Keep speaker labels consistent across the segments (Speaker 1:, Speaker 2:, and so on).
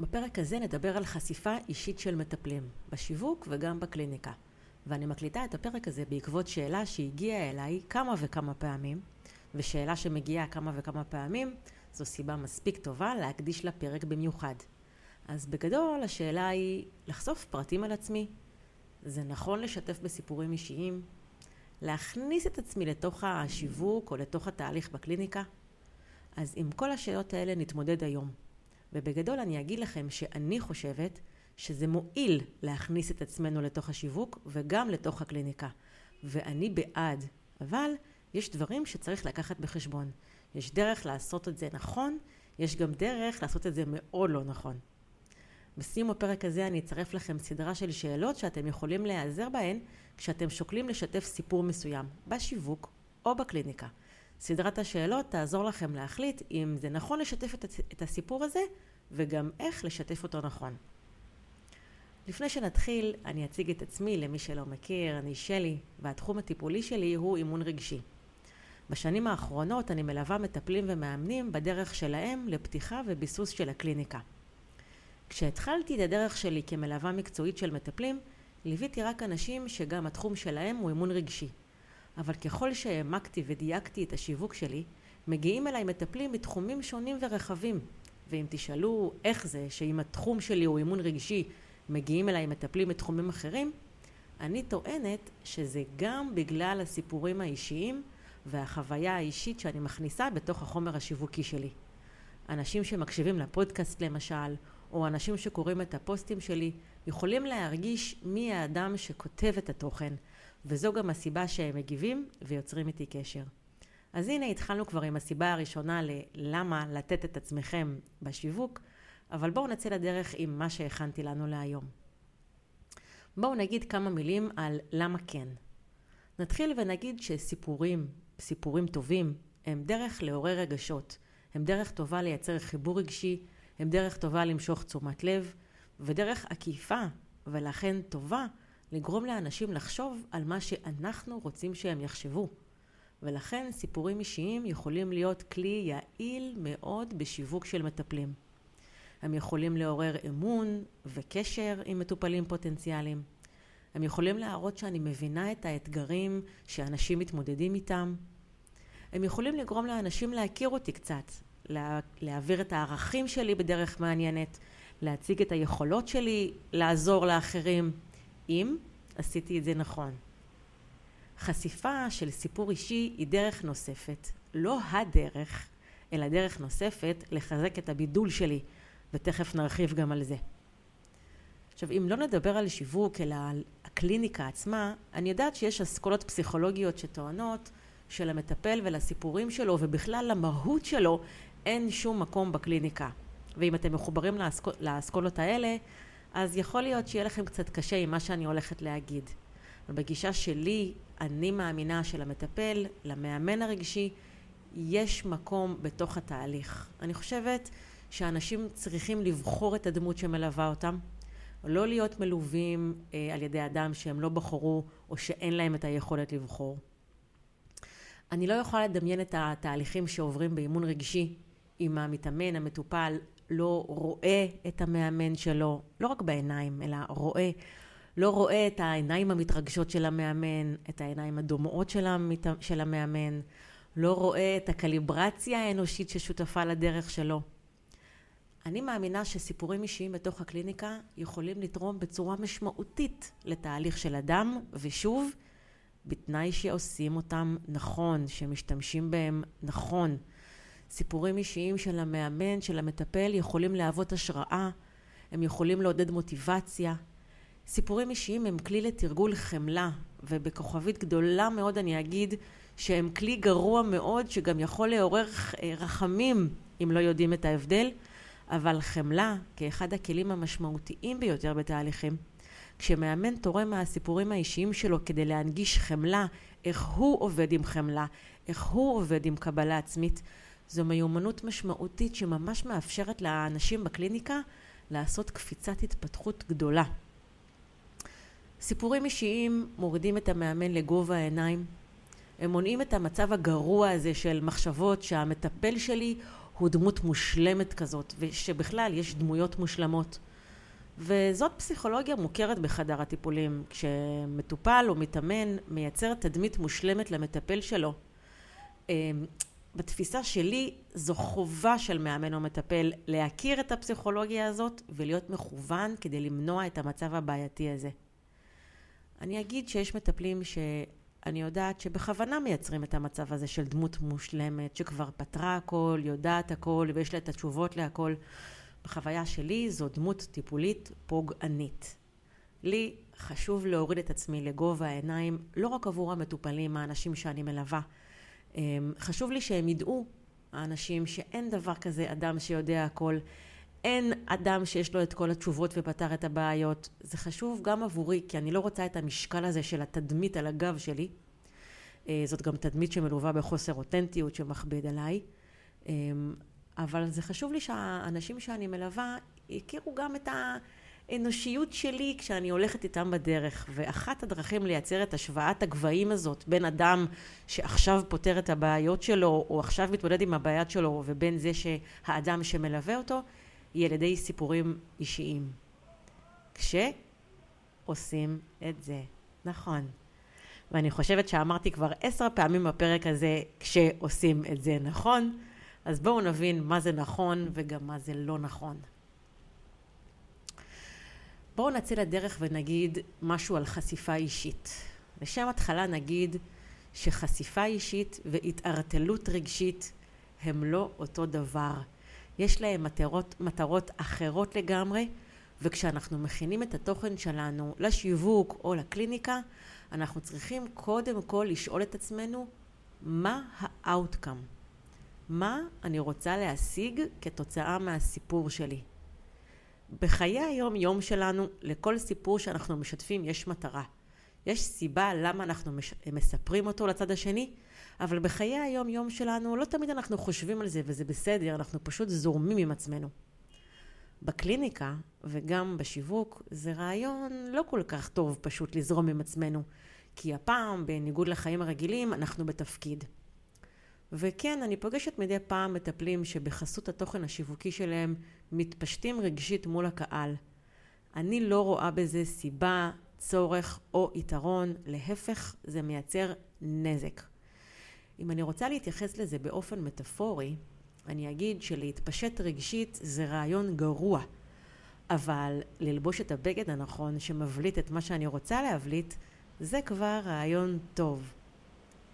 Speaker 1: בפרק הזה נדבר על חשיפה אישית של מטפלים, בשיווק וגם בקליניקה. ואני מקליטה את הפרק הזה בעקבות שאלה שהגיעה אליי כמה וכמה פעמים, ושאלה שמגיעה כמה וכמה פעמים, זו סיבה מספיק טובה להקדיש לה פרק במיוחד. אז בגדול השאלה היא לחשוף פרטים על עצמי. זה נכון לשתף בסיפורים אישיים? להכניס את עצמי לתוך השיווק או לתוך התהליך בקליניקה? אז עם כל השאלות האלה נתמודד היום. ובגדול אני אגיד לכם שאני חושבת שזה מועיל להכניס את עצמנו לתוך השיווק וגם לתוך הקליניקה. ואני בעד, אבל יש דברים שצריך לקחת בחשבון. יש דרך לעשות את זה נכון, יש גם דרך לעשות את זה מאוד לא נכון. בסיום הפרק הזה אני אצרף לכם סדרה של שאלות שאתם יכולים להיעזר בהן כשאתם שוקלים לשתף סיפור מסוים, בשיווק או בקליניקה. סדרת השאלות תעזור לכם להחליט אם זה נכון לשתף את הסיפור הזה וגם איך לשתף אותו נכון. לפני שנתחיל, אני אציג את עצמי למי שלא מכיר, אני שלי, והתחום הטיפולי שלי הוא אימון רגשי. בשנים האחרונות אני מלווה מטפלים ומאמנים בדרך שלהם לפתיחה וביסוס של הקליניקה. כשהתחלתי את הדרך שלי כמלווה מקצועית של מטפלים, ליוויתי רק אנשים שגם התחום שלהם הוא אימון רגשי. אבל ככל שהעמקתי ודייקתי את השיווק שלי, מגיעים אליי מטפלים מתחומים שונים ורחבים. ואם תשאלו איך זה שאם התחום שלי הוא אימון רגשי, מגיעים אליי מטפלים מתחומים אחרים, אני טוענת שזה גם בגלל הסיפורים האישיים והחוויה האישית שאני מכניסה בתוך החומר השיווקי שלי. אנשים שמקשיבים לפודקאסט למשל, או אנשים שקוראים את הפוסטים שלי, יכולים להרגיש מי האדם שכותב את התוכן, וזו גם הסיבה שהם מגיבים ויוצרים איתי קשר. אז הנה התחלנו כבר עם הסיבה הראשונה ללמה לתת את עצמכם בשיווק, אבל בואו נצא לדרך עם מה שהכנתי לנו להיום. בואו נגיד כמה מילים על למה כן. נתחיל ונגיד שסיפורים, סיפורים טובים, הם דרך לעורר רגשות, הם דרך טובה לייצר חיבור רגשי, הם דרך טובה למשוך תשומת לב, ודרך עקיפה, ולכן טובה, לגרום לאנשים לחשוב על מה שאנחנו רוצים שהם יחשבו. ולכן סיפורים אישיים יכולים להיות כלי יעיל מאוד בשיווק של מטפלים. הם יכולים לעורר אמון וקשר עם מטופלים פוטנציאליים. הם יכולים להראות שאני מבינה את האתגרים שאנשים מתמודדים איתם. הם יכולים לגרום לאנשים להכיר אותי קצת, לה, להעביר את הערכים שלי בדרך מעניינת, להציג את היכולות שלי, לעזור לאחרים, אם עשיתי את זה נכון. חשיפה של סיפור אישי היא דרך נוספת, לא הדרך, אלא דרך נוספת לחזק את הבידול שלי, ותכף נרחיב גם על זה. עכשיו, אם לא נדבר על שיווק, אלא על הקליניקה עצמה, אני יודעת שיש אסכולות פסיכולוגיות שטוענות שלמטפל ולסיפורים שלו, ובכלל למהות שלו, אין שום מקום בקליניקה. ואם אתם מחוברים לאסכולות האלה, אז יכול להיות שיהיה לכם קצת קשה עם מה שאני הולכת להגיד. אבל בגישה שלי, אני מאמינה שלמטפל, למאמן הרגשי, יש מקום בתוך התהליך. אני חושבת שאנשים צריכים לבחור את הדמות שמלווה אותם, לא להיות מלווים אה, על ידי אדם שהם לא בחרו או שאין להם את היכולת לבחור. אני לא יכולה לדמיין את התהליכים שעוברים באימון רגשי אם המתאמן, המטופל, לא רואה את המאמן שלו, לא רק בעיניים, אלא רואה לא רואה את העיניים המתרגשות של המאמן, את העיניים הדומעות של, המת... של המאמן, לא רואה את הקליברציה האנושית ששותפה לדרך שלו. אני מאמינה שסיפורים אישיים בתוך הקליניקה יכולים לתרום בצורה משמעותית לתהליך של אדם, ושוב, בתנאי שעושים אותם נכון, שמשתמשים בהם נכון. סיפורים אישיים של המאמן, של המטפל, יכולים להוות השראה, הם יכולים לעודד מוטיבציה, סיפורים אישיים הם כלי לתרגול חמלה, ובכוכבית גדולה מאוד אני אגיד שהם כלי גרוע מאוד שגם יכול לעורר אה, רחמים אם לא יודעים את ההבדל, אבל חמלה כאחד הכלים המשמעותיים ביותר בתהליכים. כשמאמן תורם מהסיפורים האישיים שלו כדי להנגיש חמלה, איך הוא עובד עם חמלה, איך הוא עובד עם קבלה עצמית, זו מיומנות משמעותית שממש מאפשרת לאנשים בקליניקה לעשות קפיצת התפתחות גדולה. סיפורים אישיים מורידים את המאמן לגובה העיניים. הם מונעים את המצב הגרוע הזה של מחשבות שהמטפל שלי הוא דמות מושלמת כזאת, ושבכלל יש דמויות מושלמות. וזאת פסיכולוגיה מוכרת בחדר הטיפולים. כשמטופל או מתאמן מייצר תדמית מושלמת למטפל שלו. בתפיסה שלי זו חובה של מאמן או מטפל להכיר את הפסיכולוגיה הזאת ולהיות מכוון כדי למנוע את המצב הבעייתי הזה. אני אגיד שיש מטפלים שאני יודעת שבכוונה מייצרים את המצב הזה של דמות מושלמת שכבר פתרה הכל, יודעת הכל ויש לה את התשובות להכל. בחוויה שלי זו דמות טיפולית פוגענית. לי חשוב להוריד את עצמי לגובה העיניים לא רק עבור המטופלים, האנשים שאני מלווה, חשוב לי שהם ידעו, האנשים, שאין דבר כזה אדם שיודע הכל. אין אדם שיש לו את כל התשובות ופתר את הבעיות. זה חשוב גם עבורי, כי אני לא רוצה את המשקל הזה של התדמית על הגב שלי. אה, זאת גם תדמית שמלווה בחוסר אותנטיות שמכביד עליי. אמ, אבל זה חשוב לי שהאנשים שאני מלווה יכירו גם את ה... האנושיות שלי כשאני הולכת איתם בדרך. ואחת הדרכים לייצר את השוואת הגבהים הזאת בין אדם שעכשיו פותר את הבעיות שלו, או עכשיו מתמודד עם הבעיות שלו, ובין זה שהאדם שמלווה אותו, היא על ידי סיפורים אישיים. כשעושים את זה נכון. ואני חושבת שאמרתי כבר עשר פעמים בפרק הזה, כשעושים את זה נכון, אז בואו נבין מה זה נכון וגם מה זה לא נכון. בואו נצא לדרך ונגיד משהו על חשיפה אישית. לשם התחלה נגיד שחשיפה אישית והתערטלות רגשית הם לא אותו דבר. יש להם מטרות, מטרות אחרות לגמרי, וכשאנחנו מכינים את התוכן שלנו לשיווק או לקליניקה, אנחנו צריכים קודם כל לשאול את עצמנו מה ה-outcome. מה אני רוצה להשיג כתוצאה מהסיפור שלי. בחיי היום יום שלנו, לכל סיפור שאנחנו משתפים יש מטרה. יש סיבה למה אנחנו מש... מספרים אותו לצד השני, אבל בחיי היום יום שלנו לא תמיד אנחנו חושבים על זה וזה בסדר, אנחנו פשוט זורמים עם עצמנו. בקליניקה וגם בשיווק זה רעיון לא כל כך טוב פשוט לזרום עם עצמנו, כי הפעם, בניגוד לחיים הרגילים, אנחנו בתפקיד. וכן, אני פוגשת מדי פעם מטפלים שבחסות התוכן השיווקי שלהם מתפשטים רגשית מול הקהל. אני לא רואה בזה סיבה, צורך או יתרון, להפך, זה מייצר נזק. אם אני רוצה להתייחס לזה באופן מטאפורי, אני אגיד שלהתפשט רגשית זה רעיון גרוע, אבל ללבוש את הבגד הנכון שמבליט את מה שאני רוצה להבליט, זה כבר רעיון טוב.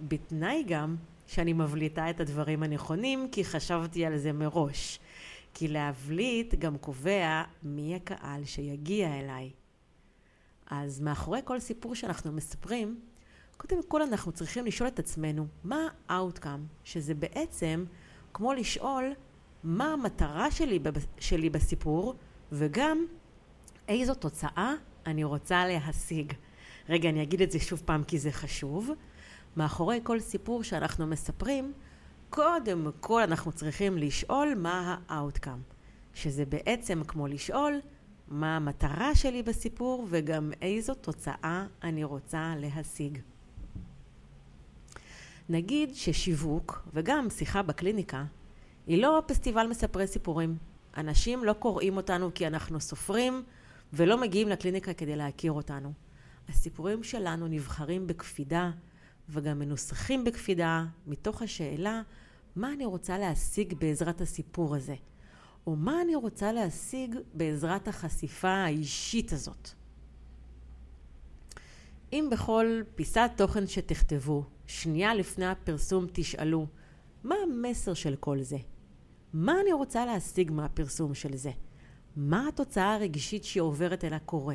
Speaker 1: בתנאי גם שאני מבליטה את הדברים הנכונים, כי חשבתי על זה מראש. כי להבליט גם קובע מי הקהל שיגיע אליי. אז מאחורי כל סיפור שאנחנו מספרים, קודם כל אנחנו צריכים לשאול את עצמנו מה ה-outcome, שזה בעצם כמו לשאול מה המטרה שלי, שלי בסיפור, וגם איזו תוצאה אני רוצה להשיג. רגע, אני אגיד את זה שוב פעם כי זה חשוב. מאחורי כל סיפור שאנחנו מספרים, קודם כל אנחנו צריכים לשאול מה ה-outcome, שזה בעצם כמו לשאול מה המטרה שלי בסיפור וגם איזו תוצאה אני רוצה להשיג. נגיד ששיווק וגם שיחה בקליניקה היא לא פסטיבל מספרי סיפורים. אנשים לא קוראים אותנו כי אנחנו סופרים ולא מגיעים לקליניקה כדי להכיר אותנו. הסיפורים שלנו נבחרים בקפידה וגם מנוסחים בקפידה מתוך השאלה מה אני רוצה להשיג בעזרת הסיפור הזה, או מה אני רוצה להשיג בעזרת החשיפה האישית הזאת. אם בכל פיסת תוכן שתכתבו, שנייה לפני הפרסום תשאלו, מה המסר של כל זה? מה אני רוצה להשיג מהפרסום של זה? מה התוצאה הרגשית שעוברת אל הקורא?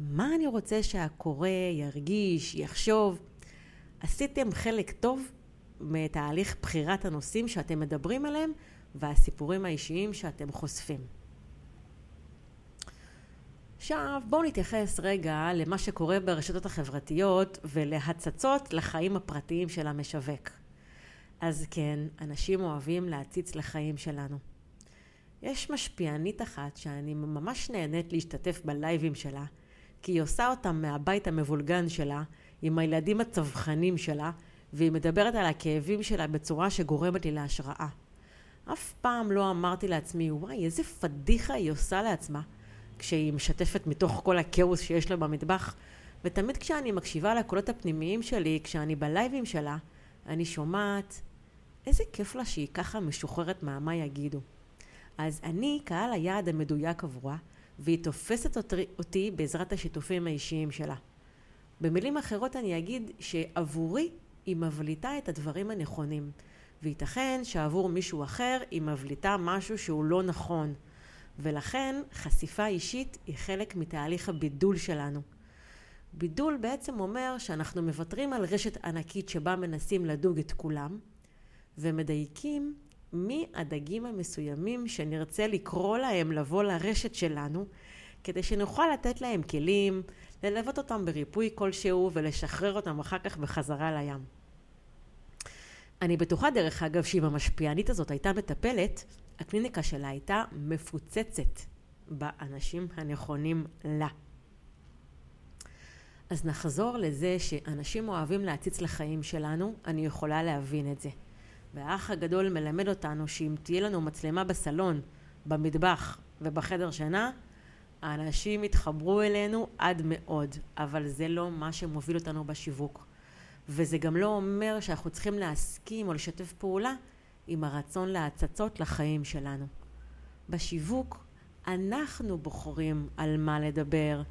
Speaker 1: מה אני רוצה שהקורא ירגיש, יחשוב? עשיתם חלק טוב מתהליך בחירת הנושאים שאתם מדברים עליהם והסיפורים האישיים שאתם חושפים. עכשיו בואו נתייחס רגע למה שקורה ברשתות החברתיות ולהצצות לחיים הפרטיים של המשווק. אז כן, אנשים אוהבים להציץ לחיים שלנו. יש משפיענית אחת שאני ממש נהנית להשתתף בלייבים שלה, כי היא עושה אותם מהבית המבולגן שלה, עם הילדים הצווחנים שלה, והיא מדברת על הכאבים שלה בצורה שגורמת לי להשראה. אף פעם לא אמרתי לעצמי, וואי, איזה פדיחה היא עושה לעצמה כשהיא משתפת מתוך כל הכאוס שיש לה במטבח. ותמיד כשאני מקשיבה לקולות הפנימיים שלי, כשאני בלייבים שלה, אני שומעת איזה כיף לה שהיא ככה משוחררת מהמה יגידו. אז אני קהל היעד המדויק עבורה, והיא תופסת אותי בעזרת השיתופים האישיים שלה. במילים אחרות אני אגיד שעבורי היא מבליטה את הדברים הנכונים, וייתכן שעבור מישהו אחר היא מבליטה משהו שהוא לא נכון, ולכן חשיפה אישית היא חלק מתהליך הבידול שלנו. בידול בעצם אומר שאנחנו מוותרים על רשת ענקית שבה מנסים לדוג את כולם, ומדייקים מי הדגים המסוימים שנרצה לקרוא להם לבוא לרשת שלנו, כדי שנוכל לתת להם כלים, ללוות אותם בריפוי כלשהו ולשחרר אותם אחר כך בחזרה לים. אני בטוחה דרך אגב שאם המשפיענית הזאת הייתה מטפלת, הקליניקה שלה הייתה מפוצצת באנשים הנכונים לה. אז נחזור לזה שאנשים אוהבים להציץ לחיים שלנו, אני יכולה להבין את זה. והאח הגדול מלמד אותנו שאם תהיה לנו מצלמה בסלון, במטבח ובחדר שינה, האנשים יתחברו אלינו עד מאוד, אבל זה לא מה שמוביל אותנו בשיווק. וזה גם לא אומר שאנחנו צריכים להסכים או לשתף פעולה עם הרצון להצצות לחיים שלנו. בשיווק אנחנו בוחרים על מה לדבר,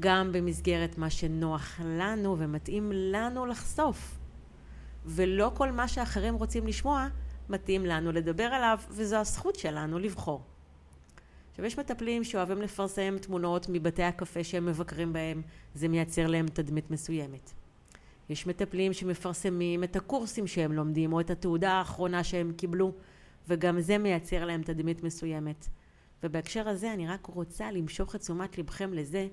Speaker 1: גם במסגרת מה שנוח לנו ומתאים לנו לחשוף. ולא כל מה שאחרים רוצים לשמוע מתאים לנו לדבר עליו, וזו הזכות שלנו לבחור. עכשיו יש מטפלים שאוהבים לפרסם תמונות מבתי הקפה שהם מבקרים בהם, זה מייצר להם תדמית מסוימת. יש מטפלים שמפרסמים את הקורסים שהם לומדים או את התעודה האחרונה שהם קיבלו, וגם זה מייצר להם תדמית מסוימת. ובהקשר הזה אני רק רוצה למשוך את תשומת לבכם לזה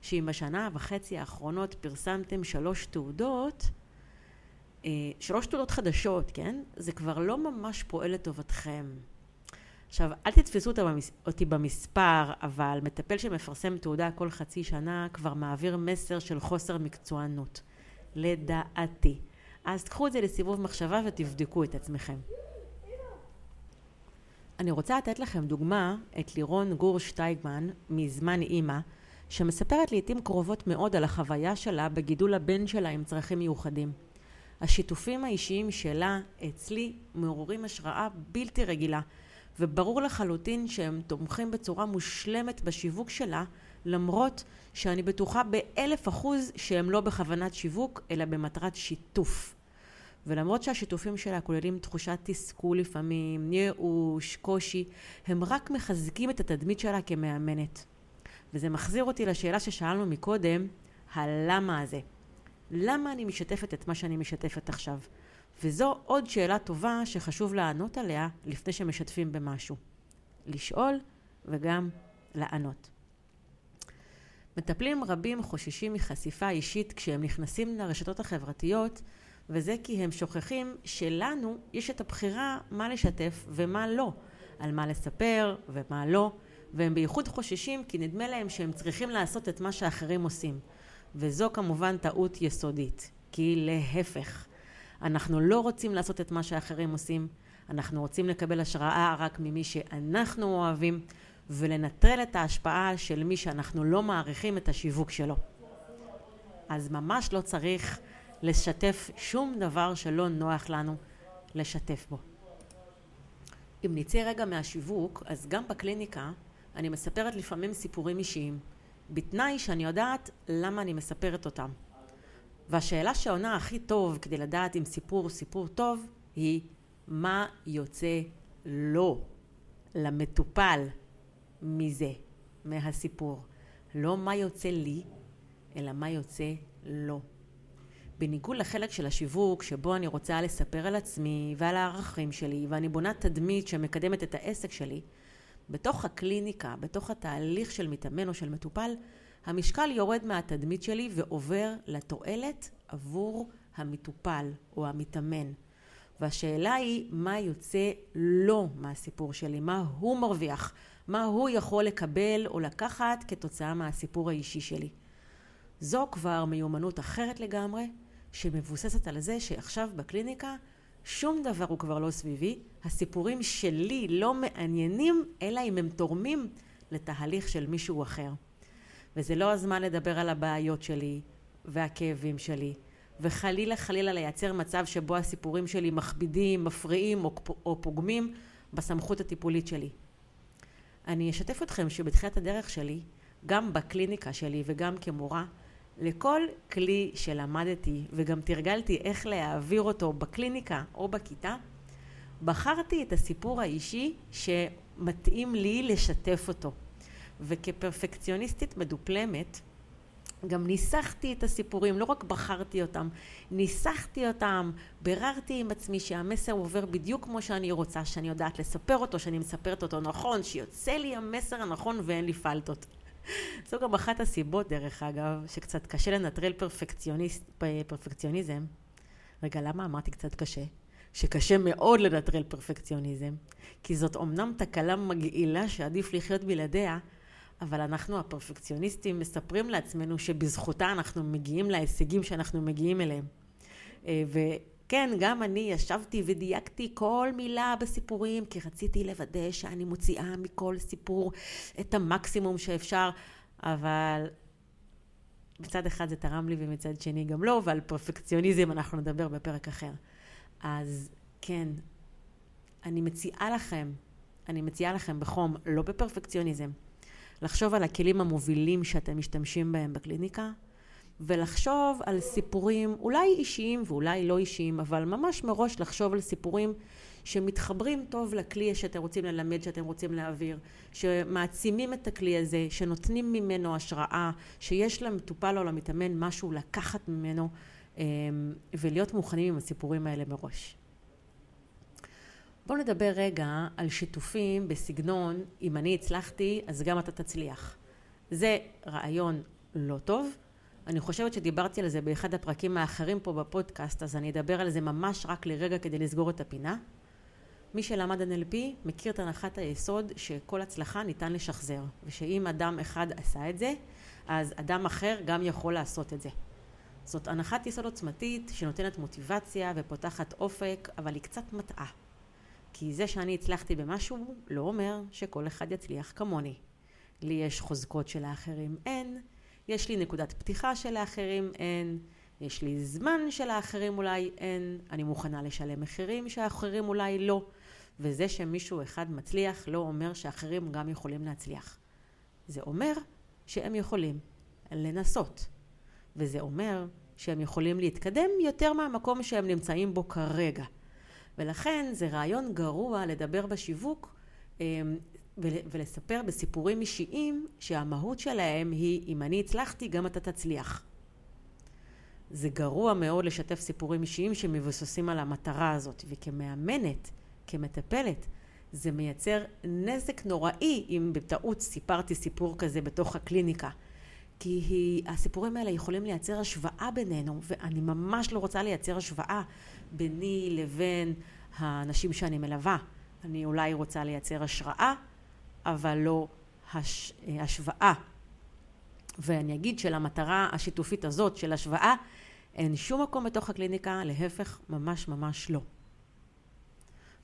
Speaker 1: שאם בשנה וחצי האחרונות פרסמתם שלוש תעודות, אה, שלוש תעודות חדשות, כן? זה כבר לא ממש פועל לטובתכם. עכשיו, אל תתפסו אותי במספר, אבל מטפל שמפרסם תעודה כל חצי שנה כבר מעביר מסר של חוסר מקצוענות, לדעתי. אז קחו את זה לסיבוב מחשבה ותבדקו את עצמכם. אני רוצה לתת לכם דוגמה את לירון גור שטייגמן מזמן אימא, שמספרת לעיתים קרובות מאוד על החוויה שלה בגידול הבן שלה עם צרכים מיוחדים. השיתופים האישיים שלה אצלי מעוררים השראה בלתי רגילה, וברור לחלוטין שהם תומכים בצורה מושלמת בשיווק שלה, למרות שאני בטוחה באלף אחוז שהם לא בכוונת שיווק, אלא במטרת שיתוף. ולמרות שהשיתופים שלה כוללים תחושת תסכול לפעמים, ייאוש, קושי, הם רק מחזקים את התדמית שלה כמאמנת. וזה מחזיר אותי לשאלה ששאלנו מקודם, הלמה הזה. למה אני משתפת את מה שאני משתפת עכשיו? וזו עוד שאלה טובה שחשוב לענות עליה לפני שמשתפים במשהו. לשאול וגם לענות. מטפלים רבים חוששים מחשיפה אישית כשהם נכנסים לרשתות החברתיות, וזה כי הם שוכחים שלנו יש את הבחירה מה לשתף ומה לא, על מה לספר ומה לא, והם בייחוד חוששים כי נדמה להם שהם צריכים לעשות את מה שאחרים עושים. וזו כמובן טעות יסודית, כי להפך, אנחנו לא רוצים לעשות את מה שאחרים עושים, אנחנו רוצים לקבל השראה רק ממי שאנחנו אוהבים, ולנטרל את ההשפעה של מי שאנחנו לא מעריכים את השיווק שלו. אז ממש לא צריך לשתף שום דבר שלא נוח לנו לשתף בו. אם נצא רגע מהשיווק, אז גם בקליניקה אני מספרת לפעמים סיפורים אישיים, בתנאי שאני יודעת למה אני מספרת אותם. והשאלה שעונה הכי טוב כדי לדעת אם סיפור הוא סיפור טוב, היא מה יוצא לו, למטופל, מזה, מהסיפור. לא מה יוצא לי, אלא מה יוצא לו. בניגוד לחלק של השיווק, שבו אני רוצה לספר על עצמי ועל הערכים שלי, ואני בונה תדמית שמקדמת את העסק שלי, בתוך הקליניקה, בתוך התהליך של מתאמן או של מטופל, המשקל יורד מהתדמית שלי ועובר לתועלת עבור המטופל או המתאמן. והשאלה היא מה יוצא לו מהסיפור שלי, מה הוא מרוויח, מה הוא יכול לקבל או לקחת כתוצאה מהסיפור האישי שלי. זו כבר מיומנות אחרת לגמרי, שמבוססת על זה שעכשיו בקליניקה שום דבר הוא כבר לא סביבי, הסיפורים שלי לא מעניינים, אלא אם הם תורמים לתהליך של מישהו אחר. וזה לא הזמן לדבר על הבעיות שלי והכאבים שלי, וחלילה חלילה לייצר מצב שבו הסיפורים שלי מכבידים, מפריעים או, פוגמים בסמכות הטיפולית שלי. אני אשתף אתכם שבתחילת הדרך שלי, גם בקליניקה שלי וגם כמורה, לכל כלי שלמדתי וגם תרגלתי איך להעביר אותו בקליניקה או בכיתה, בחרתי את הסיפור האישי שמתאים לי לשתף אותו. וכפרפקציוניסטית מדופלמת, גם ניסחתי את הסיפורים, לא רק בחרתי אותם, ניסחתי אותם, ביררתי עם עצמי שהמסר עובר בדיוק כמו שאני רוצה, שאני יודעת לספר אותו, שאני מספרת אותו נכון, שיוצא לי המסר הנכון ואין לי פלטות. זו גם אחת הסיבות, דרך אגב, שקצת קשה לנטרל פרפקציוניזם. רגע, למה אמרתי קצת קשה? שקשה מאוד לנטרל פרפקציוניזם, כי זאת אומנם תקלה מגעילה שעדיף לחיות בלעדיה, אבל אנחנו הפרפקציוניסטים מספרים לעצמנו שבזכותה אנחנו מגיעים להישגים שאנחנו מגיעים אליהם. אה, וכן, גם אני ישבתי ודייקתי כל מילה בסיפורים, כי רציתי לוודא שאני מוציאה מכל סיפור את המקסימום שאפשר, אבל מצד אחד זה תרם לי ומצד שני גם לא, ועל פרפקציוניזם אנחנו נדבר בפרק אחר. אז כן, אני מציעה לכם, אני מציעה לכם בחום, לא בפרפקציוניזם, לחשוב על הכלים המובילים שאתם משתמשים בהם בקליניקה, ולחשוב על סיפורים אולי אישיים ואולי לא אישיים, אבל ממש מראש לחשוב על סיפורים שמתחברים טוב לכלי שאתם רוצים ללמד, שאתם רוצים להעביר, שמעצימים את הכלי הזה, שנותנים ממנו השראה, שיש למטופל או למתאמן משהו לקחת ממנו, אמ, ולהיות מוכנים עם הסיפורים האלה מראש. בואו נדבר רגע על שיתופים בסגנון, אם אני הצלחתי, אז גם אתה תצליח. זה רעיון לא טוב. אני חושבת שדיברתי על זה באחד הפרקים האחרים פה בפודקאסט, אז אני אדבר על זה ממש רק לרגע כדי לסגור את הפינה. מי שלמד NLP מכיר את הנחת היסוד שכל הצלחה ניתן לשחזר, ושאם אדם אחד עשה את זה, אז אדם אחר גם יכול לעשות את זה. זאת הנחת יסוד עוצמתית שנותנת מוטיבציה ופותחת אופק, אבל היא קצת מטעה. כי זה שאני הצלחתי במשהו לא אומר שכל אחד יצליח כמוני. לי יש חוזקות שלאחרים אין, יש לי נקודת פתיחה שלאחרים אין, יש לי זמן שלאחרים אולי אין, אני מוכנה לשלם מחירים שאחרים אולי לא, וזה שמישהו אחד מצליח לא אומר שאחרים גם יכולים להצליח. זה אומר שהם יכולים לנסות, וזה אומר שהם יכולים להתקדם יותר מהמקום שהם נמצאים בו כרגע. ולכן זה רעיון גרוע לדבר בשיווק אמ, ולספר בסיפורים אישיים שהמהות שלהם היא אם אני הצלחתי גם אתה תצליח. זה גרוע מאוד לשתף סיפורים אישיים שמבוססים על המטרה הזאת וכמאמנת, כמטפלת, זה מייצר נזק נוראי אם בטעות סיפרתי סיפור כזה בתוך הקליניקה. כי היא, הסיפורים האלה יכולים לייצר השוואה בינינו, ואני ממש לא רוצה לייצר השוואה ביני לבין האנשים שאני מלווה. אני אולי רוצה לייצר השראה, אבל לא הש... השוואה. ואני אגיד שלמטרה השיתופית הזאת של השוואה, אין שום מקום בתוך הקליניקה, להפך, ממש ממש לא.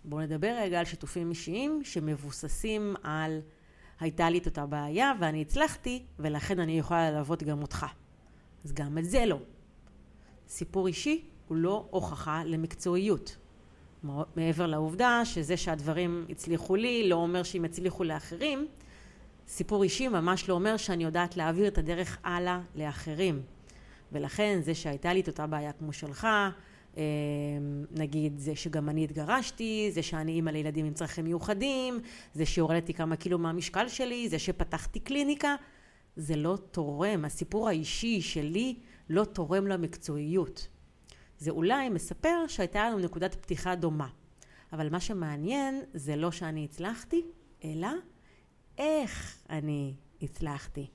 Speaker 1: בואו נדבר רגע על שיתופים אישיים שמבוססים על הייתה לי את אותה בעיה ואני הצלחתי ולכן אני יכולה ללוות גם אותך. אז גם את זה לא. סיפור אישי הוא לא הוכחה למקצועיות. מעבר לעובדה שזה שהדברים הצליחו לי לא אומר שהם הצליחו לאחרים, סיפור אישי ממש לא אומר שאני יודעת להעביר את הדרך הלאה לאחרים. ולכן זה שהייתה לי את אותה בעיה כמו שלך, נגיד זה שגם אני התגרשתי, זה שאני אימא לילדים עם צרכים מיוחדים, זה שהורדתי כמה קילו מהמשקל שלי, זה שפתחתי קליניקה, זה לא תורם, הסיפור האישי שלי לא תורם למקצועיות. זה אולי מספר שהייתה לנו נקודת פתיחה דומה. אבל מה שמעניין זה לא שאני הצלחתי, אלא איך אני הצלחתי.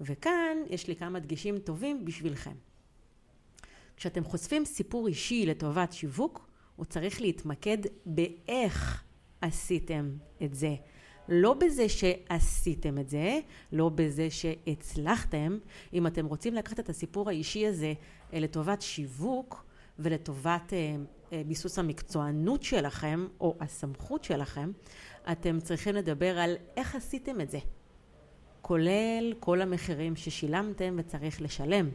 Speaker 1: וכאן יש לי כמה דגשים טובים בשבילכם. כשאתם חושפים סיפור אישי לטובת שיווק, הוא צריך להתמקד באיך עשיתם את זה. לא בזה שעשיתם את זה, לא בזה שהצלחתם. אם אתם רוצים לקחת את הסיפור האישי הזה לטובת שיווק, ולטובת אה, אה, ביסוס המקצוענות שלכם או הסמכות שלכם, אתם צריכים לדבר על איך עשיתם את זה, כולל כל המחירים ששילמתם וצריך לשלם,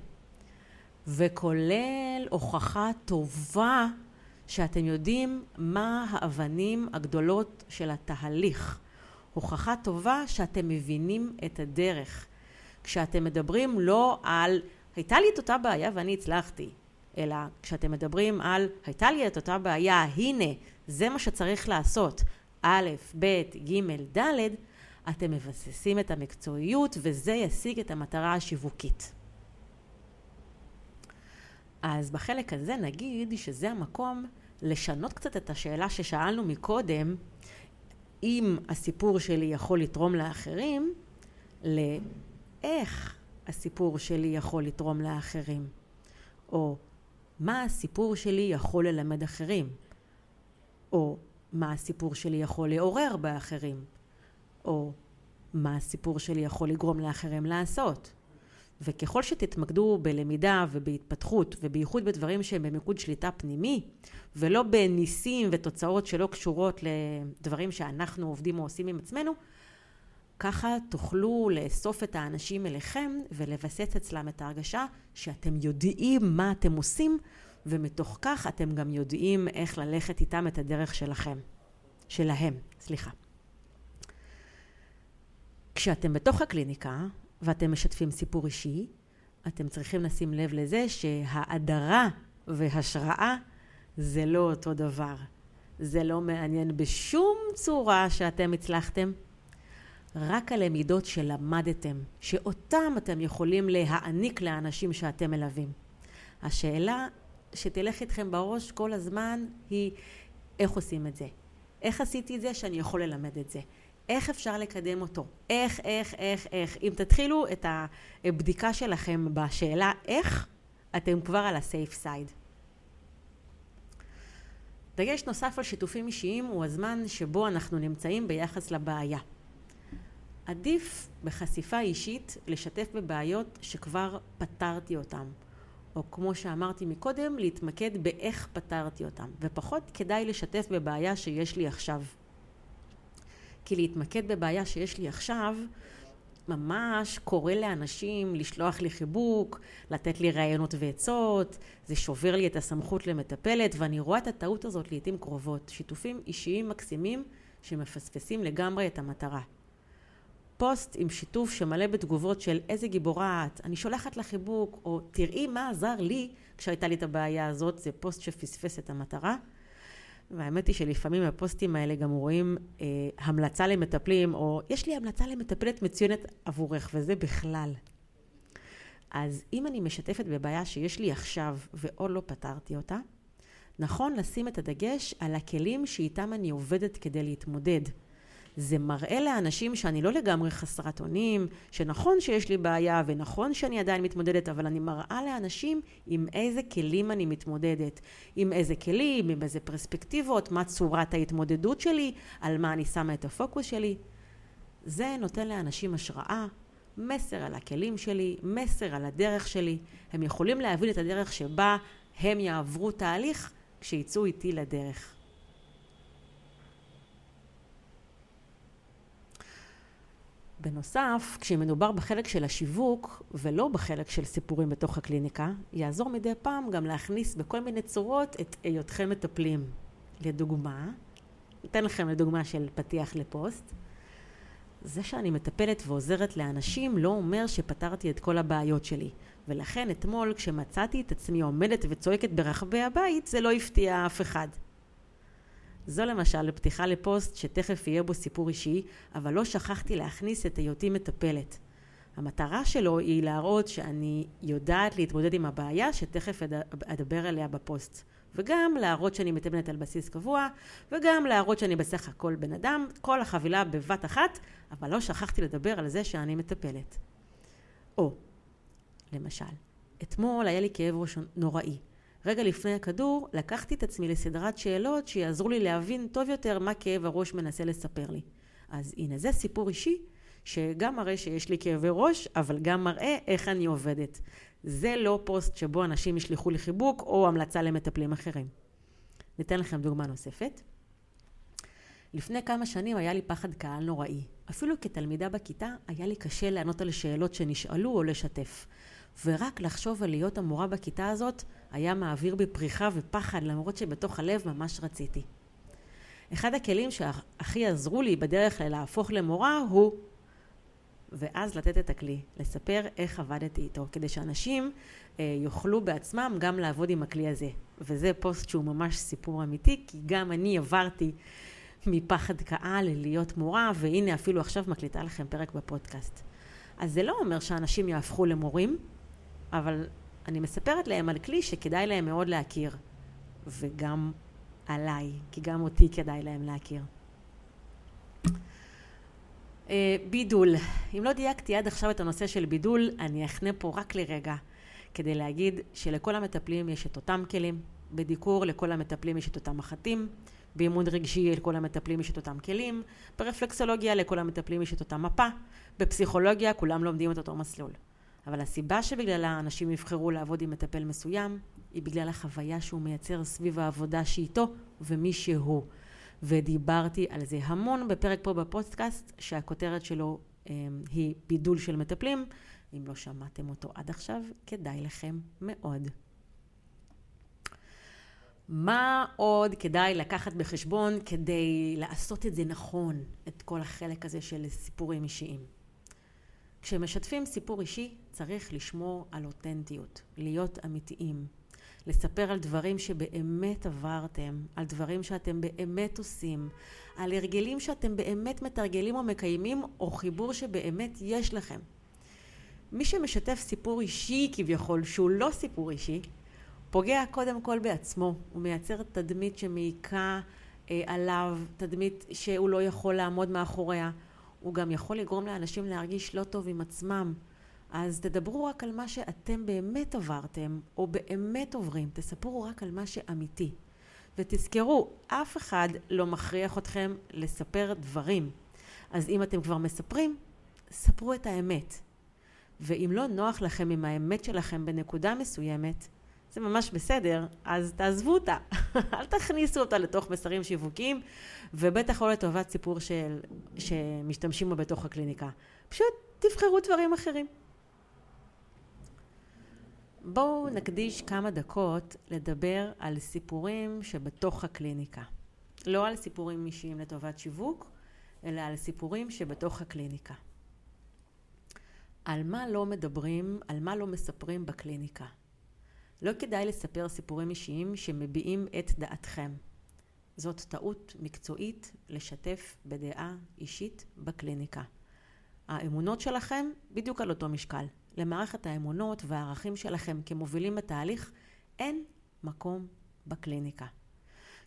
Speaker 1: וכולל הוכחה טובה שאתם יודעים מה האבנים הגדולות של התהליך. הוכחה טובה שאתם מבינים את הדרך. כשאתם מדברים לא על הייתה לי את אותה בעיה ואני הצלחתי, אלא כשאתם מדברים על הייתה לי את אותה בעיה, הנה, זה מה שצריך לעשות, א', ב', ג', ד', אתם מבססים את המקצועיות וזה ישיג את המטרה השיווקית. אז בחלק הזה נגיד שזה המקום לשנות קצת את השאלה ששאלנו מקודם, אם הסיפור שלי יכול לתרום לאחרים, לאיך הסיפור שלי יכול לתרום לאחרים, או מה הסיפור שלי יכול ללמד אחרים, או מה הסיפור שלי יכול לעורר באחרים, או מה הסיפור שלי יכול לגרום לאחרים לעשות. וככל שתתמקדו בלמידה ובהתפתחות ובייחוד בדברים שהם במיקוד שליטה פנימי ולא בניסים ותוצאות שלא קשורות לדברים שאנחנו עובדים או עושים עם עצמנו ככה תוכלו לאסוף את האנשים אליכם ולבסס אצלם את ההרגשה שאתם יודעים מה אתם עושים ומתוך כך אתם גם יודעים איך ללכת איתם את הדרך שלכם. שלהם, סליחה. כשאתם בתוך הקליניקה ואתם משתפים סיפור אישי, אתם צריכים לשים לב לזה שהאדרה והשראה זה לא אותו דבר. זה לא מעניין בשום צורה שאתם הצלחתם. רק הלמידות שלמדתם, שאותם אתם יכולים להעניק לאנשים שאתם מלווים. השאלה שתלך איתכם בראש כל הזמן היא איך עושים את זה? איך עשיתי את זה שאני יכול ללמד את זה? איך אפשר לקדם אותו? איך, איך, איך, איך. אם תתחילו את הבדיקה שלכם בשאלה איך, אתם כבר על הסייף סייד. דגש נוסף על שיתופים אישיים הוא הזמן שבו אנחנו נמצאים ביחס לבעיה. עדיף בחשיפה אישית לשתף בבעיות שכבר פתרתי אותן, או כמו שאמרתי מקודם, להתמקד באיך פתרתי אותן, ופחות כדאי לשתף בבעיה שיש לי עכשיו. כי להתמקד בבעיה שיש לי עכשיו, ממש קורא לאנשים לשלוח לי חיבוק, לתת לי רעיונות ועצות, זה שובר לי את הסמכות למטפלת, ואני רואה את הטעות הזאת לעיתים קרובות. שיתופים אישיים מקסימים שמפספסים לגמרי את המטרה. פוסט עם שיתוף שמלא בתגובות של איזה גיבורה את, אני שולחת לך חיבוק, או תראי מה עזר לי כשהייתה לי את הבעיה הזאת, זה פוסט שפספס את המטרה. והאמת היא שלפעמים הפוסטים האלה גם רואים אה, המלצה למטפלים, או יש לי המלצה למטפלת מצוינת עבורך, וזה בכלל. אז אם אני משתפת בבעיה שיש לי עכשיו ועוד לא פתרתי אותה, נכון לשים את הדגש על הכלים שאיתם אני עובדת כדי להתמודד. זה מראה לאנשים שאני לא לגמרי חסרת אונים, שנכון שיש לי בעיה ונכון שאני עדיין מתמודדת, אבל אני מראה לאנשים עם איזה כלים אני מתמודדת, עם איזה כלים, עם איזה פרספקטיבות, מה צורת ההתמודדות שלי, על מה אני שמה את הפוקוס שלי. זה נותן לאנשים השראה, מסר על הכלים שלי, מסר על הדרך שלי. הם יכולים להבין את הדרך שבה הם יעברו תהליך כשיצאו איתי לדרך. בנוסף, כשמדובר בחלק של השיווק ולא בחלק של סיפורים בתוך הקליניקה, יעזור מדי פעם גם להכניס בכל מיני צורות את היותכם מטפלים. לדוגמה, אתן לכם לדוגמה של פתיח לפוסט. זה שאני מטפלת ועוזרת לאנשים לא אומר שפתרתי את כל הבעיות שלי. ולכן אתמול כשמצאתי את עצמי עומדת וצועקת ברחבי הבית, זה לא הפתיע אף אחד. זו למשל פתיחה לפוסט שתכף יהיה בו סיפור אישי, אבל לא שכחתי להכניס את היותי מטפלת. המטרה שלו היא להראות שאני יודעת להתמודד עם הבעיה שתכף אדבר עליה בפוסט. וגם להראות שאני מטפלת על בסיס קבוע, וגם להראות שאני בסך הכל בן אדם, כל החבילה בבת אחת, אבל לא שכחתי לדבר על זה שאני מטפלת. או, למשל, אתמול היה לי כאב ראש נוראי. רגע לפני הכדור, לקחתי את עצמי לסדרת שאלות שיעזרו לי להבין טוב יותר מה כאב הראש מנסה לספר לי. אז הנה, זה סיפור אישי שגם מראה שיש לי כאבי ראש, אבל גם מראה איך אני עובדת. זה לא פוסט שבו אנשים ישלחו לי חיבוק או המלצה למטפלים אחרים. ניתן לכם דוגמה נוספת. לפני כמה שנים היה לי פחד קהל נוראי. אפילו כתלמידה בכיתה היה לי קשה לענות על שאלות שנשאלו או לשתף. ורק לחשוב על להיות המורה בכיתה הזאת היה מעביר בי פריחה ופחד למרות שבתוך הלב ממש רציתי. אחד הכלים שהכי עזרו לי בדרך להפוך למורה הוא ואז לתת את הכלי, לספר איך עבדתי איתו, כדי שאנשים אה, יוכלו בעצמם גם לעבוד עם הכלי הזה. וזה פוסט שהוא ממש סיפור אמיתי, כי גם אני עברתי מפחד קהל להיות מורה, והנה אפילו עכשיו מקליטה לכם פרק בפודקאסט. אז זה לא אומר שאנשים יהפכו למורים, אבל אני מספרת להם על כלי שכדאי להם מאוד להכיר, וגם עליי, כי גם אותי כדאי להם להכיר. אה, בידול. אם לא דייקתי עד עכשיו את הנושא של בידול, אני אחנה פה רק לרגע, כדי להגיד שלכל המטפלים יש את אותם כלים, בדיקור לכל המטפלים יש את אותם מחטים, באימון רגשי לכל המטפלים יש את אותם כלים, ברפלקסולוגיה לכל המטפלים יש את אותה מפה, בפסיכולוגיה כולם לומדים את אותו מסלול. אבל הסיבה שבגללה אנשים יבחרו לעבוד עם מטפל מסוים, היא בגלל החוויה שהוא מייצר סביב העבודה שאיתו ומי שהוא. ודיברתי על זה המון בפרק פה בפודקאסט, שהכותרת שלו אה, היא בידול של מטפלים. אם לא שמעתם אותו עד עכשיו, כדאי לכם מאוד. מה עוד כדאי לקחת בחשבון כדי לעשות את זה נכון, את כל החלק הזה של סיפורים אישיים? כשמשתפים סיפור אישי, צריך לשמור על אותנטיות, להיות אמיתיים. לספר על דברים שבאמת עברתם, על דברים שאתם באמת עושים, על הרגלים שאתם באמת מתרגלים או מקיימים, או חיבור שבאמת יש לכם. מי שמשתף סיפור אישי כביכול, שהוא לא סיפור אישי, פוגע קודם כל בעצמו. הוא מייצר תדמית שמעיקה אה, עליו, תדמית שהוא לא יכול לעמוד מאחוריה. הוא גם יכול לגרום לאנשים להרגיש לא טוב עם עצמם. אז תדברו רק על מה שאתם באמת עברתם, או באמת עוברים. תספרו רק על מה שאמיתי. ותזכרו, אף אחד לא מכריח אתכם לספר דברים. אז אם אתם כבר מספרים, ספרו את האמת. ואם לא נוח לכם עם האמת שלכם בנקודה מסוימת, זה ממש בסדר, אז תעזבו אותה. אל תכניסו אותה לתוך מסרים שיווקיים, ובטח לא לטובת סיפור של, שמשתמשים בו בתוך הקליניקה. פשוט תבחרו דברים אחרים. בואו נקדיש כמה דקות לדבר על סיפורים שבתוך הקליניקה. לא על סיפורים אישיים לטובת שיווק, אלא על סיפורים שבתוך הקליניקה. על מה לא מדברים, על מה לא מספרים בקליניקה. לא כדאי לספר סיפורים אישיים שמביעים את דעתכם. זאת טעות מקצועית לשתף בדעה אישית בקליניקה. האמונות שלכם בדיוק על אותו משקל. למערכת האמונות והערכים שלכם כמובילים בתהליך, אין מקום בקליניקה.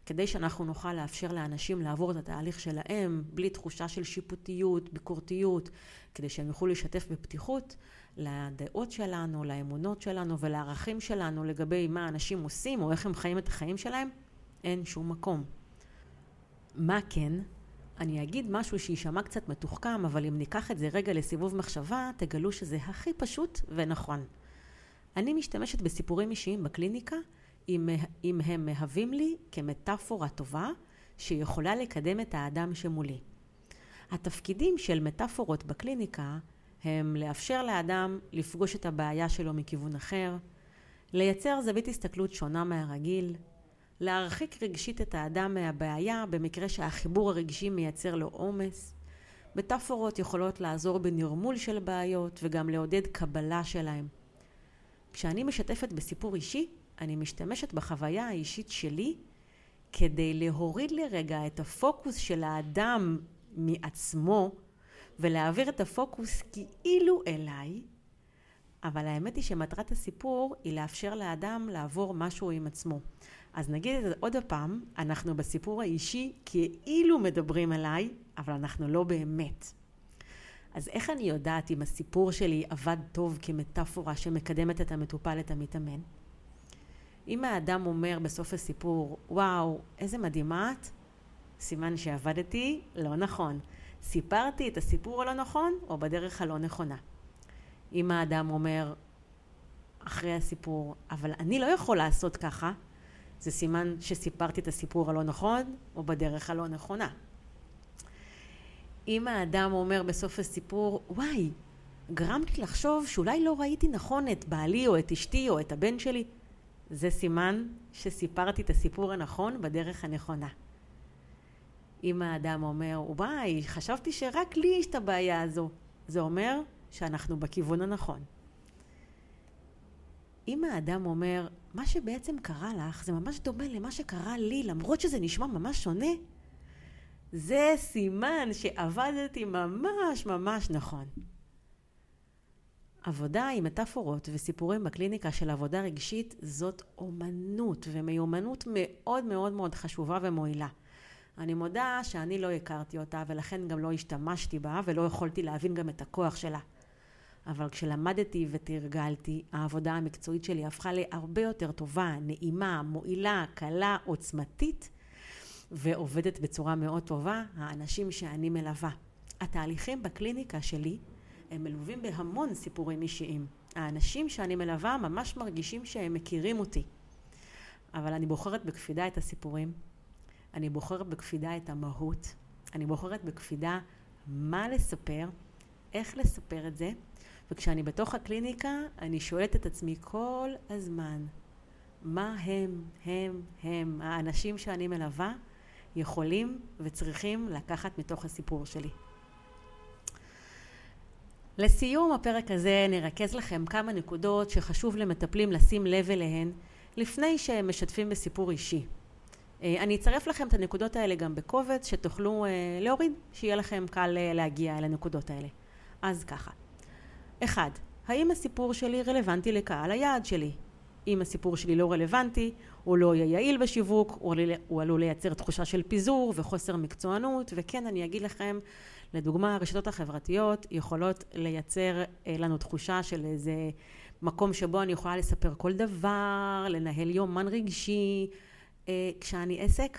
Speaker 1: כדי שאנחנו נוכל לאפשר לאנשים לעבור את התהליך שלהם בלי תחושה של שיפוטיות, ביקורתיות, כדי שהם יוכלו לשתף בפתיחות לדעות שלנו, לאמונות שלנו ולערכים שלנו לגבי מה אנשים עושים או איך הם חיים את החיים שלהם, אין שום מקום. מה כן? אני אגיד משהו שיישמע קצת מתוחכם, אבל אם ניקח את זה רגע לסיבוב מחשבה, תגלו שזה הכי פשוט ונכון. אני משתמשת בסיפורים אישיים בקליניקה אם, אם הם מהווים לי כמטאפורה טובה שיכולה לקדם את האדם שמולי. התפקידים של מטאפורות בקליניקה הם לאפשר לאדם לפגוש את הבעיה שלו מכיוון אחר, לייצר זווית הסתכלות שונה מהרגיל, להרחיק רגשית את האדם מהבעיה במקרה שהחיבור הרגשי מייצר לו עומס. מטאפורות יכולות לעזור בנרמול של בעיות וגם לעודד קבלה שלהם. כשאני משתפת בסיפור אישי, אני משתמשת בחוויה האישית שלי כדי להוריד לרגע את הפוקוס של האדם מעצמו ולהעביר את הפוקוס כאילו אליי, אבל האמת היא שמטרת הסיפור היא לאפשר לאדם לעבור משהו עם עצמו. אז נגיד את זה עוד הפעם, אנחנו בסיפור האישי כאילו מדברים עליי, אבל אנחנו לא באמת. אז איך אני יודעת אם הסיפור שלי עבד טוב כמטאפורה שמקדמת את המטופל, את המתאמן? אם האדם אומר בסוף הסיפור, וואו, איזה מדהימה את, סימן שעבדתי לא נכון. סיפרתי את הסיפור הלא נכון או בדרך הלא נכונה. אם האדם אומר אחרי הסיפור, אבל אני לא יכול לעשות ככה, זה סימן שסיפרתי את הסיפור הלא נכון או בדרך הלא נכונה. אם האדם אומר בסוף הסיפור, וואי, גרמת לי לחשוב שאולי לא ראיתי נכון את בעלי או את אשתי או את הבן שלי, זה סימן שסיפרתי את הסיפור הנכון בדרך הנכונה. אם האדם אומר, וואי, חשבתי שרק לי יש את הבעיה הזו, זה אומר שאנחנו בכיוון הנכון. אם האדם אומר, מה שבעצם קרה לך זה ממש דומה למה שקרה לי, למרות שזה נשמע ממש שונה, זה סימן שעבדתי ממש ממש נכון. עבודה עם מטאפורות וסיפורים בקליניקה של עבודה רגשית זאת אומנות ומיומנות מאוד מאוד מאוד חשובה ומועילה. אני מודה שאני לא הכרתי אותה ולכן גם לא השתמשתי בה ולא יכולתי להבין גם את הכוח שלה. אבל כשלמדתי ותרגלתי, העבודה המקצועית שלי הפכה להרבה יותר טובה, נעימה, מועילה, קלה, עוצמתית, ועובדת בצורה מאוד טובה, האנשים שאני מלווה. התהליכים בקליניקה שלי הם מלווים בהמון סיפורים אישיים. האנשים שאני מלווה ממש מרגישים שהם מכירים אותי. אבל אני בוחרת בקפידה את הסיפורים, אני בוחרת בקפידה את המהות, אני בוחרת בקפידה מה לספר, איך לספר את זה, וכשאני בתוך הקליניקה אני שואלת את עצמי כל הזמן מה הם, הם, הם, האנשים שאני מלווה יכולים וצריכים לקחת מתוך הסיפור שלי. לסיום הפרק הזה נרכז לכם כמה נקודות שחשוב למטפלים לשים לב אליהן לפני שהם משתפים בסיפור אישי. אה, אני אצרף לכם את הנקודות האלה גם בקובץ שתוכלו אה, להוריד, שיהיה לכם קל אה, להגיע אל הנקודות האלה. אז ככה. אחד, האם הסיפור שלי רלוונטי לקהל היעד שלי? אם הסיפור שלי לא רלוונטי, הוא לא יהיה יעיל בשיווק, הוא עלול לייצר תחושה של פיזור וחוסר מקצוענות, וכן, אני אגיד לכם, לדוגמה, הרשתות החברתיות יכולות לייצר אה, לנו תחושה של איזה מקום שבו אני יכולה לספר כל דבר, לנהל יומן רגשי. אה, כשאני עסק,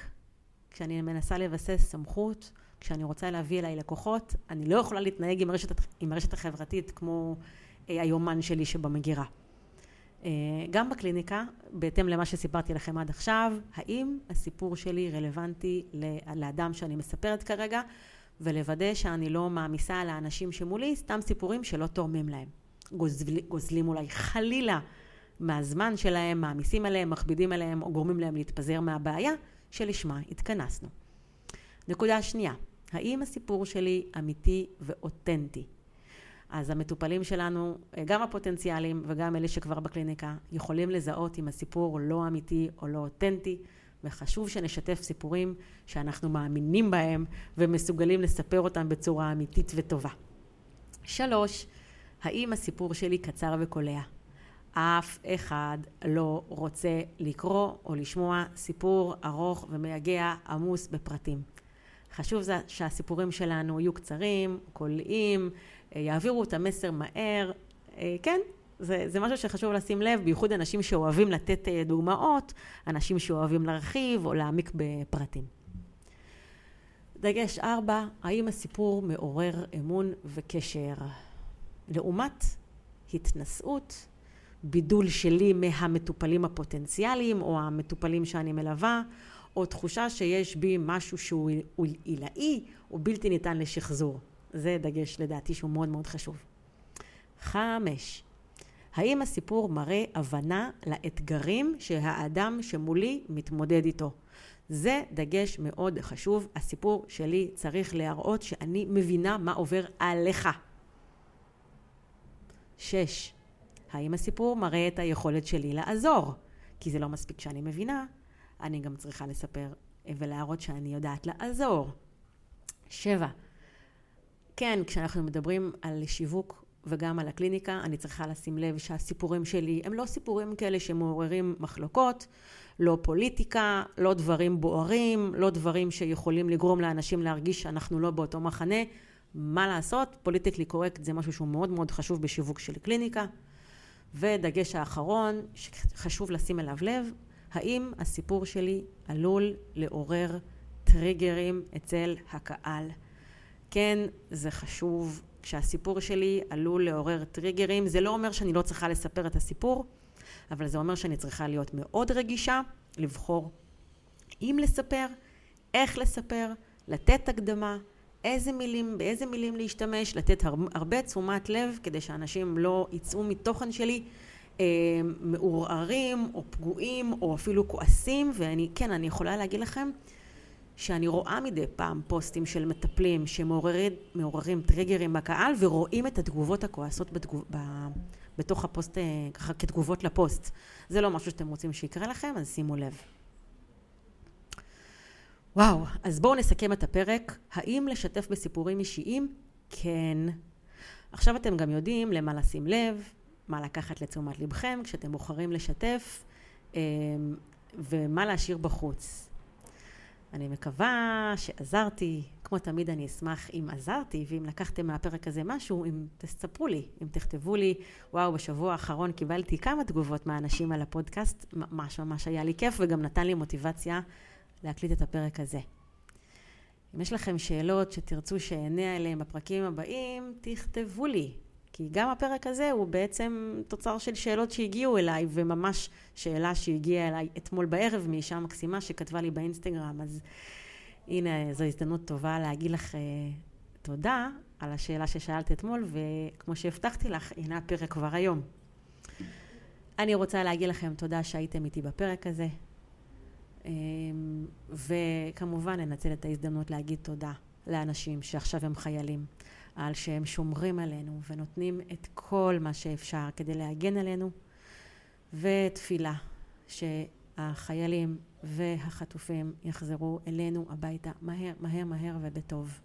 Speaker 1: כשאני מנסה לבסס סמכות, כשאני רוצה להביא אליי לקוחות, אני לא יכולה להתנהג עם הרשת, עם הרשת החברתית כמו אה, היומן שלי שבמגירה. גם בקליניקה, בהתאם למה שסיפרתי לכם עד עכשיו, האם הסיפור שלי רלוונטי לאדם שאני מספרת כרגע, ולוודא שאני לא מעמיסה על האנשים שמולי סתם סיפורים שלא תורמים להם. גוזל, גוזלים אולי חלילה מהזמן שלהם, מעמיסים עליהם, מכבידים עליהם או גורמים להם להתפזר מהבעיה שלשמה התכנסנו. נקודה שנייה, האם הסיפור שלי אמיתי ואותנטי? אז המטופלים שלנו, גם הפוטנציאליים וגם אלה שכבר בקליניקה, יכולים לזהות אם הסיפור לא אמיתי או לא אותנטי. וחשוב שנשתף סיפורים שאנחנו מאמינים בהם ומסוגלים לספר אותם בצורה אמיתית וטובה. שלוש, האם הסיפור שלי קצר וקולע? אף אחד לא רוצה לקרוא או לשמוע סיפור ארוך ומייגע עמוס בפרטים. חשוב זה שהסיפורים שלנו יהיו קצרים, קולעים, יעבירו את המסר מהר. אה, כן, זה, זה משהו שחשוב לשים לב, בייחוד אנשים שאוהבים לתת אה, דוגמאות, אנשים שאוהבים להרחיב או להעמיק בפרטים. דגש ארבע, האם הסיפור מעורר אמון וקשר? לעומת התנשאות, בידול שלי מהמטופלים הפוטנציאליים או המטופלים שאני מלווה, או תחושה שיש בי משהו שהוא עילאי או בלתי ניתן לשחזור. זה דגש לדעתי שהוא מאוד מאוד חשוב. חמש, האם הסיפור מראה הבנה לאתגרים שהאדם שמולי מתמודד איתו? זה דגש מאוד חשוב. הסיפור שלי צריך להראות שאני מבינה מה עובר עליך. שש, האם הסיפור מראה את היכולת שלי לעזור? כי זה לא מספיק שאני מבינה, אני גם צריכה לספר ולהראות שאני יודעת לעזור. שבע, כן, כשאנחנו מדברים על שיווק וגם על הקליניקה, אני צריכה לשים לב שהסיפורים שלי הם לא סיפורים כאלה שמעוררים מחלוקות, לא פוליטיקה, לא דברים בוערים, לא דברים שיכולים לגרום לאנשים להרגיש שאנחנו לא באותו מחנה. מה לעשות? פוליטיקלי קורקט זה משהו שהוא מאוד מאוד חשוב בשיווק של קליניקה. ודגש האחרון, שחשוב לשים אליו לב, האם הסיפור שלי עלול לעורר טריגרים אצל הקהל. כן, זה חשוב. כשהסיפור שלי עלול לעורר טריגרים, זה לא אומר שאני לא צריכה לספר את הסיפור, אבל זה אומר שאני צריכה להיות מאוד רגישה, לבחור אם לספר, איך לספר, לתת הקדמה, איזה מילים, באיזה מילים להשתמש, לתת הר, הרבה תשומת לב כדי שאנשים לא יצאו מתוכן שלי אה, מעורערים או פגועים או אפילו כועסים ואני, כן, אני יכולה להגיד לכם שאני רואה מדי פעם פוסטים של מטפלים שמעוררים טריגרים בקהל ורואים את התגובות הכועסות בתגוב, ב, בתוך הפוסט, אה, ככה כתגובות לפוסט. זה לא משהו שאתם רוצים שיקרה לכם, אז שימו לב. וואו, אז בואו נסכם את הפרק. האם לשתף בסיפורים אישיים? כן. עכשיו אתם גם יודעים למה לשים לב, מה לקחת לתשומת לבכם כשאתם בוחרים לשתף אה, ומה להשאיר בחוץ. אני מקווה שעזרתי. כמו תמיד אני אשמח אם עזרתי, ואם לקחתם מהפרק הזה משהו, אם תספרו לי, אם תכתבו לי, וואו, בשבוע האחרון קיבלתי כמה תגובות מהאנשים על הפודקאסט, ממש ממש היה לי כיף וגם נתן לי מוטיבציה להקליט את הפרק הזה. אם יש לכם שאלות שתרצו שאענה עליהן בפרקים הבאים, תכתבו לי. כי גם הפרק הזה הוא בעצם תוצר של שאלות שהגיעו אליי, וממש שאלה שהגיעה אליי אתמול בערב מאישה מקסימה שכתבה לי באינסטגרם. אז הנה, זו הזדמנות טובה להגיד לך uh, תודה על השאלה ששאלת אתמול, וכמו שהבטחתי לך, הנה הפרק כבר היום. אני רוצה להגיד לכם תודה שהייתם איתי בפרק הזה. אמ, וכמובן לנצל את ההזדמנות להגיד תודה לאנשים שעכשיו הם חיילים, על שהם שומרים עלינו ונותנים את כל מה שאפשר כדי להגן עלינו, ותפילה שהחיילים והחטופים יחזרו אלינו הביתה מהר, מהר, מהר ובטוב.